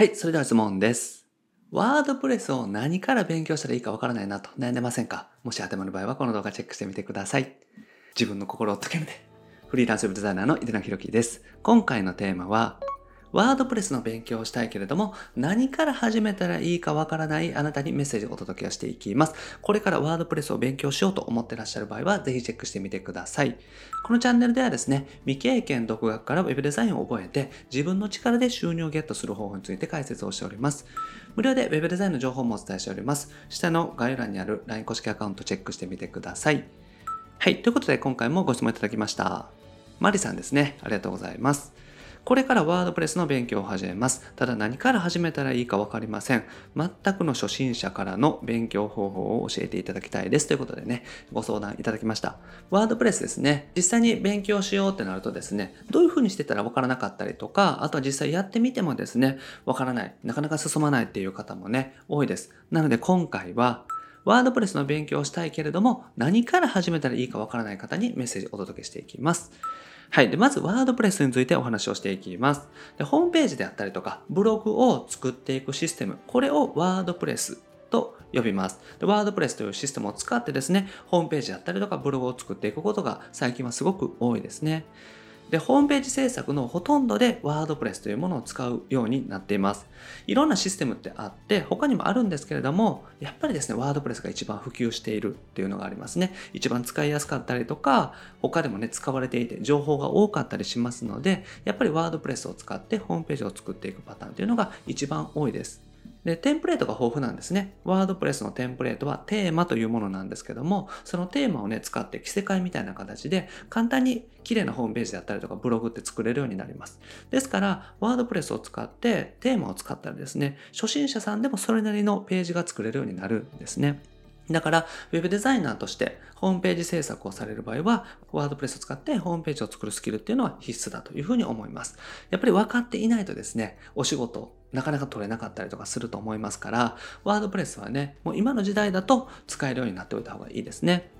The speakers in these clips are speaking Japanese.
はい、それでは質問です。ワードプレスを何から勉強したらいいかわからないなと悩んでませんか？もし当てもる場合はこの動画チェックしてみてください。自分の心を解けるで。フリーランスウェブデザイナーの井出野弘樹です。今回のテーマは、ワードプレスの勉強をしたいけれども、何から始めたらいいかわからないあなたにメッセージをお届けをしていきます。これからワードプレスを勉強しようと思ってらっしゃる場合は、ぜひチェックしてみてください。このチャンネルではですね、未経験独学から Web デザインを覚えて、自分の力で収入をゲットする方法について解説をしております。無料で Web デザインの情報もお伝えしております。下の概要欄にある LINE 公式アカウントチェックしてみてください。はい。ということで、今回もご質問いただきました。マリさんですね。ありがとうございます。これからワードプレスの勉強を始めます。ただ何から始めたらいいかわかりません。全くの初心者からの勉強方法を教えていただきたいです。ということでね、ご相談いただきました。ワードプレスですね。実際に勉強しようってなるとですね、どういう風にしてたらわからなかったりとか、あとは実際やってみてもですね、わからない、なかなか進まないっていう方もね、多いです。なので今回は、ワードプレスの勉強をしたいけれども、何から始めたらいいかわからない方にメッセージをお届けしていきます。はい。で、まず、ワードプレスについてお話をしていきます。で、ホームページであったりとか、ブログを作っていくシステム。これをワードプレスと呼びます。で、ワードプレスというシステムを使ってですね、ホームページだったりとか、ブログを作っていくことが最近はすごく多いですね。で、ホームページ制作のほとんどでワードプレスというものを使うようになっています。いろんなシステムってあって、他にもあるんですけれども、やっぱりですね、ワードプレスが一番普及しているっていうのがありますね。一番使いやすかったりとか、他でもね、使われていて、情報が多かったりしますので、やっぱりワードプレスを使ってホームページを作っていくパターンというのが一番多いです。で、テンプレートが豊富なんですね。ワードプレスのテンプレートはテーマというものなんですけども、そのテーマをね、使って着せ替えみたいな形で、簡単に綺麗なホームページだったりとかブログって作れるようになります。ですから、ワードプレスを使ってテーマを使ったらですね、初心者さんでもそれなりのページが作れるようになるんですね。だから、ウェブデザイナーとしてホームページ制作をされる場合は、ワードプレスを使ってホームページを作るスキルっていうのは必須だというふうに思います。やっぱり分かっていないとですね、お仕事、なかなか取れなかったりとかすると思いますから、ワードプレスはね、もう今の時代だと使えるようになっておいた方がいいですね。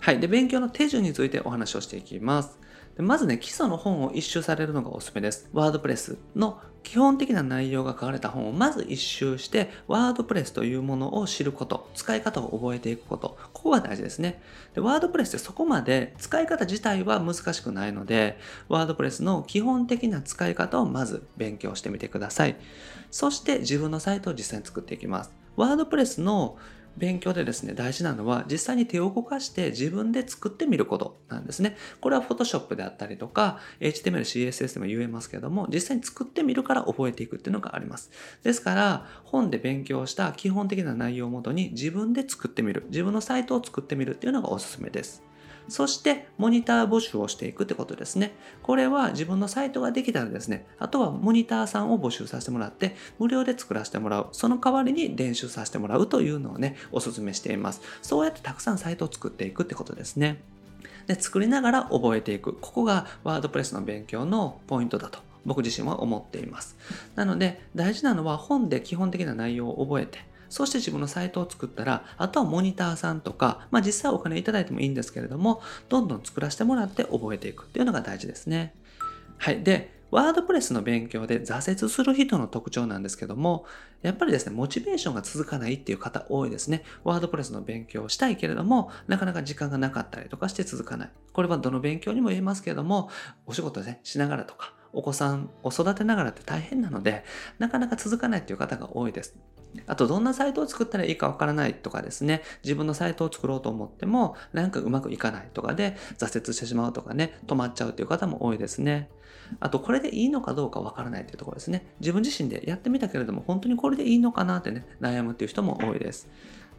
はい。で、勉強の手順についてお話をしていきます。でまずね、基礎の本を一周されるのがおすすめです。ワードプレスの基本的な内容が書かれた本をまず一周して、ワードプレスというものを知ること、使い方を覚えていくこと、ここが大事ですね。で、ワードプレスってそこまで使い方自体は難しくないので、ワードプレスの基本的な使い方をまず勉強してみてください。そして自分のサイトを実際に作っていきます。ワードプレスの勉強でですね、大事なのは実際に手を動かして自分で作ってみることなんですね。これは Photoshop であったりとか、HTML、CSS でも言えますけども、実際に作ってみるから覚えていくっていうのがあります。ですから、本で勉強した基本的な内容をもとに自分で作ってみる、自分のサイトを作ってみるっていうのがおすすめです。そして、モニター募集をしていくってことですね。これは自分のサイトができたらですね、あとはモニターさんを募集させてもらって、無料で作らせてもらう。その代わりに練習させてもらうというのをね、お勧めしています。そうやってたくさんサイトを作っていくってことですね。で、作りながら覚えていく。ここがワードプレスの勉強のポイントだと。僕自身は思っています。なので、大事なのは本で基本的な内容を覚えて、そして自分のサイトを作ったら、あとはモニターさんとか、まあ実際お金いただいてもいいんですけれども、どんどん作らせてもらって覚えていくっていうのが大事ですね。はい。で、ワードプレスの勉強で挫折する人の特徴なんですけども、やっぱりですね、モチベーションが続かないっていう方多いですね。ワードプレスの勉強をしたいけれども、なかなか時間がなかったりとかして続かない。これはどの勉強にも言えますけれども、お仕事ね、しながらとか、お子さんを育てながらって大変なので、なかなか続かないっていう方が多いです。あと、どんなサイトを作ったらいいかわからないとかですね、自分のサイトを作ろうと思っても、なんかうまくいかないとかで挫折してしまうとかね、止まっちゃうっていう方も多いですね。あと、これでいいのかどうかわからないっていうところですね。自分自身でやってみたけれども、本当にこれでいいのかなってね、悩むっていう人も多いです。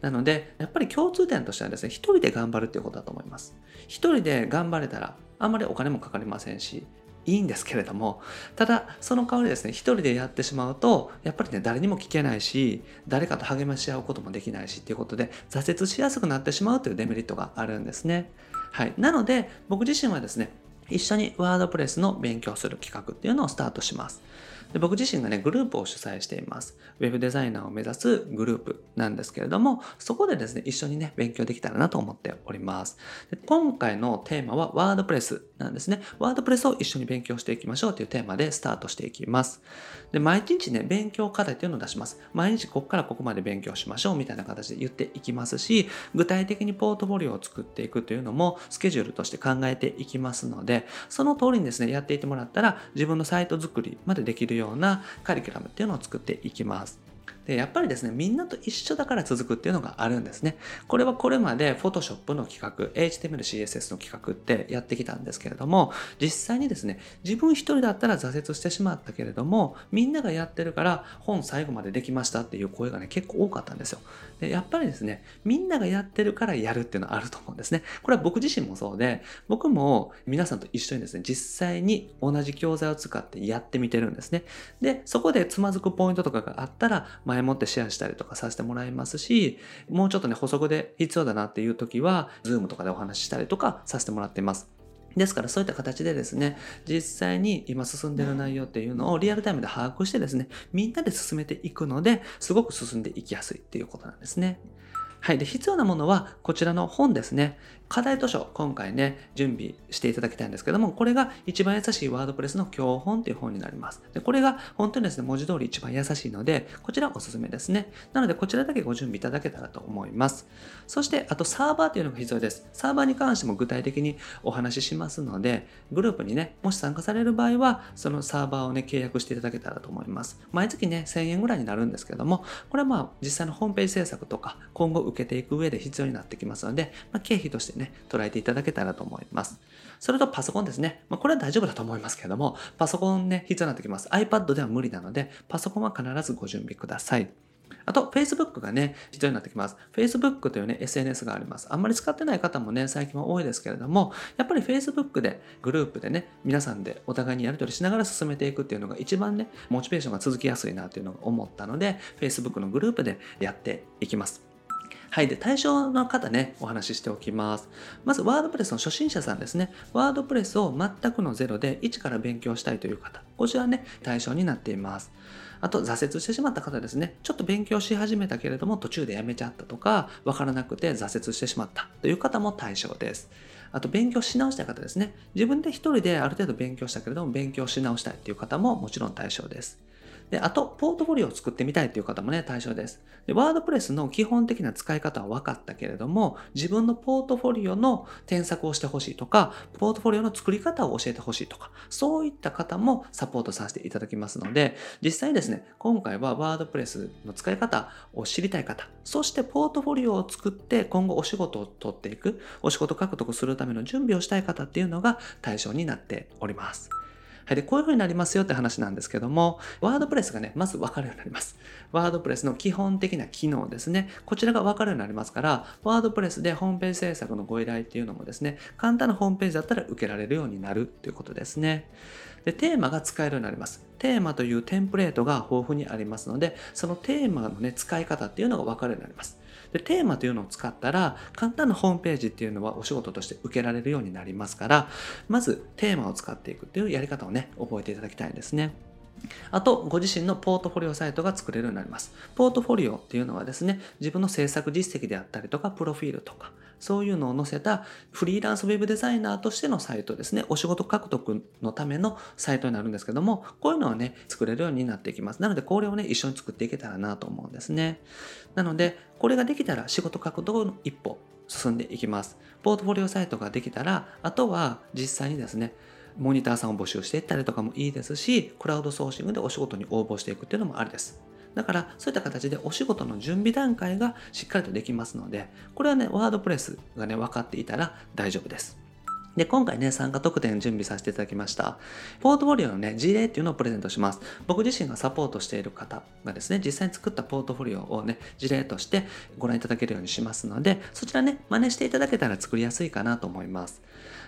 なので、やっぱり共通点としてはですね、一人で頑張るっていうことだと思います。一人で頑張れたら、あんまりお金もかかりませんし、いいんですけれども、ただ、その代わりですね、一人でやってしまうと、やっぱりね、誰にも聞けないし、誰かと励まし合うこともできないしっていうことで、挫折しやすくなってしまうというデメリットがあるんですね。はい。なので、僕自身はですね、一緒にワードプレスの勉強する企画っていうのをスタートします。で僕自身がね、グループを主催しています。ウェブデザイナーを目指すグループなんですけれども、そこでですね、一緒にね、勉強できたらなと思っております。で今回のテーマはワードプレスなんですね。ワードプレスを一緒に勉強していきましょうというテーマでスタートしていきます。で、毎日ね、勉強課題っていうのを出します。毎日ここからここまで勉強しましょうみたいな形で言っていきますし、具体的にポートフォリオを作っていくというのもスケジュールとして考えていきますので、その通りにですね、やっていってもらったら自分のサイト作りまでできるようなカリキュラムっていうのを作っていきます。で、やっぱりですね、みんなと一緒だから続くっていうのがあるんですね。これはこれまで Photoshop の企画、HTML、CSS の企画ってやってきたんですけれども、実際にですね、自分一人だったら挫折してしまったけれども、みんながやってるから本最後までできましたっていう声がね、結構多かったんですよ。で、やっぱりですね、みんながやってるからやるっていうのはあると思うんですね。これは僕自身もそうで、僕も皆さんと一緒にですね、実際に同じ教材を使ってやってみてるんですね。で、そこでつまずくポイントとかがあったら、前もってシェアしたりとかさせてもらいますし、もうちょっとね、補足で必要だなっていう時は、Zoom とかでお話ししたりとかさせてもらっています。ですからそういった形でですね、実際に今進んでる内容っていうのをリアルタイムで把握してですね、みんなで進めていくので、すごく進んでいきやすいっていうことなんですね。はい。で、必要なものはこちらの本ですね。課題図書、今回ね、準備していただきたいんですけども、これが一番優しいワードプレスの教本っていう本になります。でこれが本当にですね、文字通り一番優しいので、こちらおすすめですね。なので、こちらだけご準備いただけたらと思います。そして、あとサーバーっていうのが必要です。サーバーに関しても具体的にお話ししますので、グループにね、もし参加される場合は、そのサーバーをね、契約していただけたらと思います。毎月ね、1000円ぐらいになるんですけども、これはまあ、実際のホームページ制作とか、今後受けていく上で必要になってきますので、まあ、経費としてね、捉えていただけたらと思います。それとパソコンですね。まあ、これは大丈夫だと思いますけれども、パソコンね、必要になってきます。iPad では無理なので、パソコンは必ずご準備ください。あと、Facebook がね、必要になってきます。Facebook というね、SNS があります。あんまり使ってない方もね、最近は多いですけれども、やっぱり Facebook で、グループでね、皆さんでお互いにやり取りしながら進めていくっていうのが一番ね、モチベーションが続きやすいなというのを思ったので、Facebook のグループでやっていきます。はい。で、対象の方ね、お話ししておきます。まず、ワードプレスの初心者さんですね。ワードプレスを全くのゼロで1から勉強したいという方。こちらね、対象になっています。あと、挫折してしまった方ですね。ちょっと勉強し始めたけれども、途中でやめちゃったとか、わからなくて挫折してしまったという方も対象です。あと、勉強し直したい方ですね。自分で一人である程度勉強したけれども、勉強し直したいという方ももちろん対象です。で、あと、ポートフォリオを作ってみたいという方もね、対象です。で、ワードプレスの基本的な使い方は分かったけれども、自分のポートフォリオの添削をしてほしいとか、ポートフォリオの作り方を教えてほしいとか、そういった方もサポートさせていただきますので、実際にですね、今回はワードプレスの使い方を知りたい方、そしてポートフォリオを作って今後お仕事を取っていく、お仕事獲得するための準備をしたい方っていうのが対象になっております。はい。で、こういう風になりますよって話なんですけども、ワードプレスがね、まず分かるようになります。ワードプレスの基本的な機能ですね。こちらが分かるようになりますから、ワードプレスでホームページ制作のご依頼っていうのもですね、簡単なホームページだったら受けられるようになるということですね。で、テーマが使えるようになります。テーマというテンプレートが豊富にありますので、そのテーマのね、使い方っていうのが分かるようになります。で、テーマというのを使ったら、簡単なホームページっていうのはお仕事として受けられるようになりますから、まずテーマを使っていくっていうやり方をね、覚えていただきたいですね。あと、ご自身のポートフォリオサイトが作れるようになります。ポートフォリオっていうのはですね、自分の制作実績であったりとか、プロフィールとか、そういうのを載せたフリーランスウェブデザイナーとしてのサイトですね。お仕事獲得のためのサイトになるんですけども、こういうのはね、作れるようになっていきます。なので、これをね、一緒に作っていけたらなと思うんですね。なので、これができたら仕事獲得の一歩進んでいきます。ポートフォリオサイトができたら、あとは実際にですね、モニターさんを募集していったりとかもいいですし、クラウドソーシングでお仕事に応募していくっていうのもありです。だから、そういった形でお仕事の準備段階がしっかりとできますので、これはね、ワードプレスがね、分かっていたら大丈夫です。で、今回ね、参加特典準備させていただきました。ポートフォリオのね、事例っていうのをプレゼントします。僕自身がサポートしている方がですね、実際に作ったポートフォリオをね、事例としてご覧いただけるようにしますので、そちらね、真似していただけたら作りやすいかなと思います。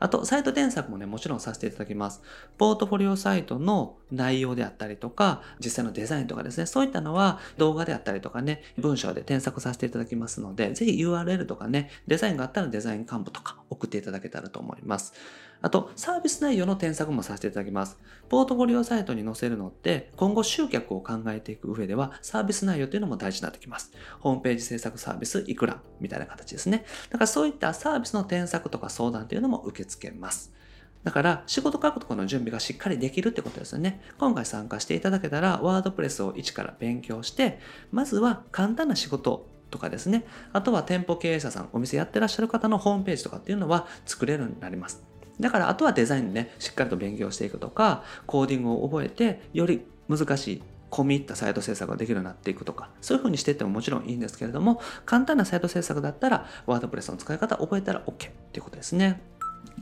あと、サイト添削もね、もちろんさせていただきます。ポートフォリオサイトの内容であったりとか、実際のデザインとかですね、そういったのは動画であったりとかね、文章で添削させていただきますので、ぜひ URL とかね、デザインがあったらデザイン幹部とか送っていただけたらと思います。ますあと、サービス内容の添削もさせていただきます。ポートフォリオサイトに載せるのって、今後集客を考えていく上では、サービス内容っていうのも大事になってきます。ホームページ制作サービスいくらみたいな形ですね。だからそういったサービスの添削とか相談っていうのも受け付けます。だから仕事獲得の準備がしっかりできるってことですよね。今回参加していただけたらワードプレスを一から勉強して、まずは簡単な仕事とかですね。あとは店舗経営者さん、お店やってらっしゃる方のホームページとかっていうのは作れるようになります。だからあとはデザインね、しっかりと勉強していくとか、コーディングを覚えて、より難しい込み入ったサイト制作ができるようになっていくとか、そういう風にしていってももちろんいいんですけれども、簡単なサイト制作だったら、ワードプレスの使い方覚えたら OK っていうことですね。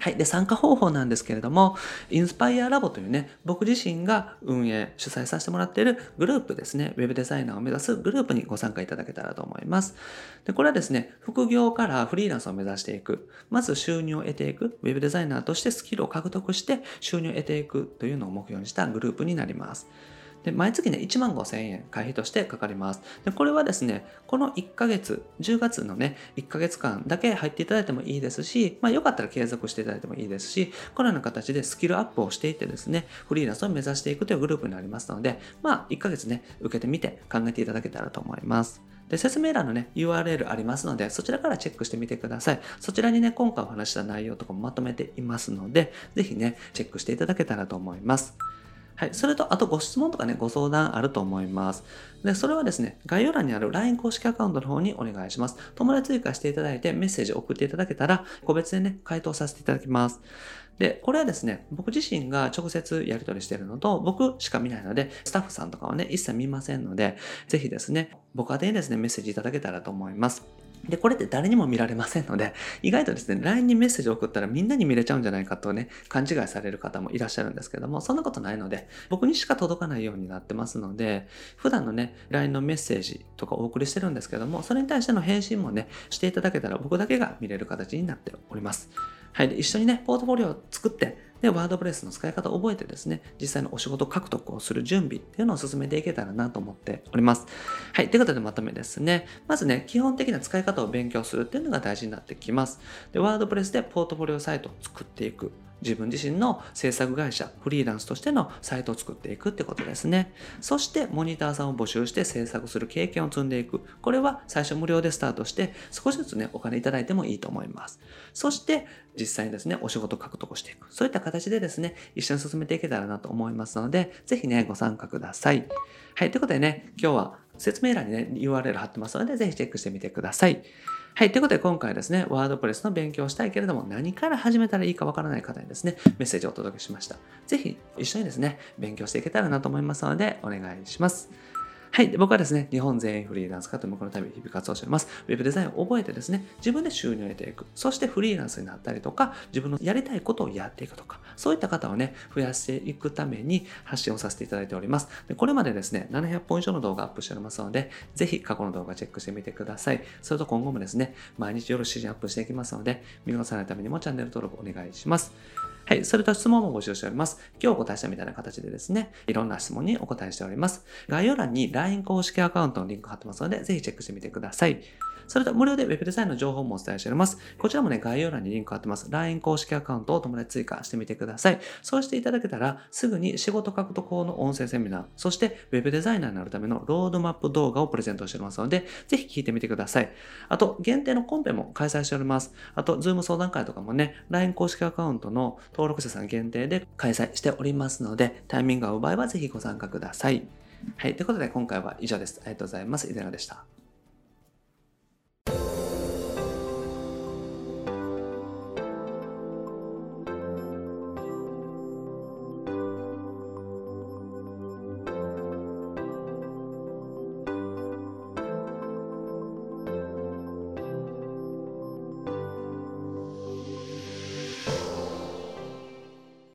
はい。で、参加方法なんですけれども、インスパイアラボというね、僕自身が運営、主催させてもらっているグループですね、ウェブデザイナーを目指すグループにご参加いただけたらと思います。で、これはですね、副業からフリーランスを目指していく、まず収入を得ていく、ウェブデザイナーとしてスキルを獲得して収入を得ていくというのを目標にしたグループになります。で毎月ね、1万5千円会費としてかかります。でこれはですね、この1ヶ月、10月のね、1ヶ月間だけ入っていただいてもいいですし、まあ、よかったら継続していただいてもいいですし、このような形でスキルアップをしていってですね、フリーランスを目指していくというグループになりますので、まあ、1ヶ月ね、受けてみて考えていただけたらと思います。で、説明欄のね、URL ありますので、そちらからチェックしてみてください。そちらにね、今回お話した内容とかもまとめていますので、ぜひね、チェックしていただけたらと思います。はい。それと、あとご質問とかね、ご相談あると思います。で、それはですね、概要欄にある LINE 公式アカウントの方にお願いします。友達追加していただいてメッセージ送っていただけたら、個別でね、回答させていただきます。で、これはですね、僕自身が直接やり取りしているのと、僕しか見ないので、スタッフさんとかはね、一切見ませんので、ぜひですね、僕宛にですね、メッセージいただけたらと思います。で、これって誰にも見られませんので、意外とですね、LINE にメッセージを送ったらみんなに見れちゃうんじゃないかとね、勘違いされる方もいらっしゃるんですけども、そんなことないので、僕にしか届かないようになってますので、普段のね、LINE のメッセージとかお送りしてるんですけども、それに対しての返信もね、していただけたら僕だけが見れる形になっております。はい。で、一緒にね、ポートフォリオを作って、で、ワードプレスの使い方を覚えてですね、実際のお仕事獲得をする準備っていうのを進めていけたらなと思っております。はい。ということでまとめですね。まずね、基本的な使い方を勉強するっていうのが大事になってきます。で、ワードプレスでポートフォリオサイトを作っていく。自分自身の制作会社、フリーランスとしてのサイトを作っていくってことですね。そして、モニターさんを募集して制作する経験を積んでいく。これは最初無料でスタートして、少しずつね、お金いただいてもいいと思います。そして、実際にですね、お仕事獲得していく。そういった形でですね、一緒に進めていけたらなと思いますので、ぜひね、ご参加ください。はい、ということでね、今日は説明欄にね、URL 貼ってますので、ぜひチェックしてみてください。はい。ということで今回はですね、ワードプレスの勉強をしたいけれども何から始めたらいいかわからない方にですね、メッセージをお届けしました。ぜひ一緒にですね、勉強していけたらなと思いますので、お願いします。はい。僕はですね、日本全員フリーランス化というこのために日々活動しております。ウェブデザインを覚えてですね、自分で収入を得ていく。そしてフリーランスになったりとか、自分のやりたいことをやっていくとか、そういった方をね、増やしていくために発信をさせていただいております。でこれまでですね、700本以上の動画アップしておりますので、ぜひ過去の動画チェックしてみてください。それと今後もですね、毎日夜7時アップしていきますので、見逃さないためにもチャンネル登録お願いします。はい。それと質問も募集しております。今日お答えしたみたいな形でですね、いろんな質問にお答えしております。概要欄に LINE 公式アカウントのリンク貼ってますので、ぜひチェックしてみてください。それと無料で Web デザインの情報もお伝えしております。こちらもね、概要欄にリンク貼ってます。LINE 公式アカウントを友達追加してみてください。そうしていただけたら、すぐに仕事獲得法の音声セミナー、そして Web デザイナーになるためのロードマップ動画をプレゼントしておりますので、ぜひ聞いてみてください。あと、限定のコンペも開催しております。あと、Zoom 相談会とかもね、LINE 公式アカウントの登録者さん限定で開催しておりますので、タイミングが合う場合はぜひご参加ください。はい。ということで今回は以上です。ありがとうございます。イデナでした。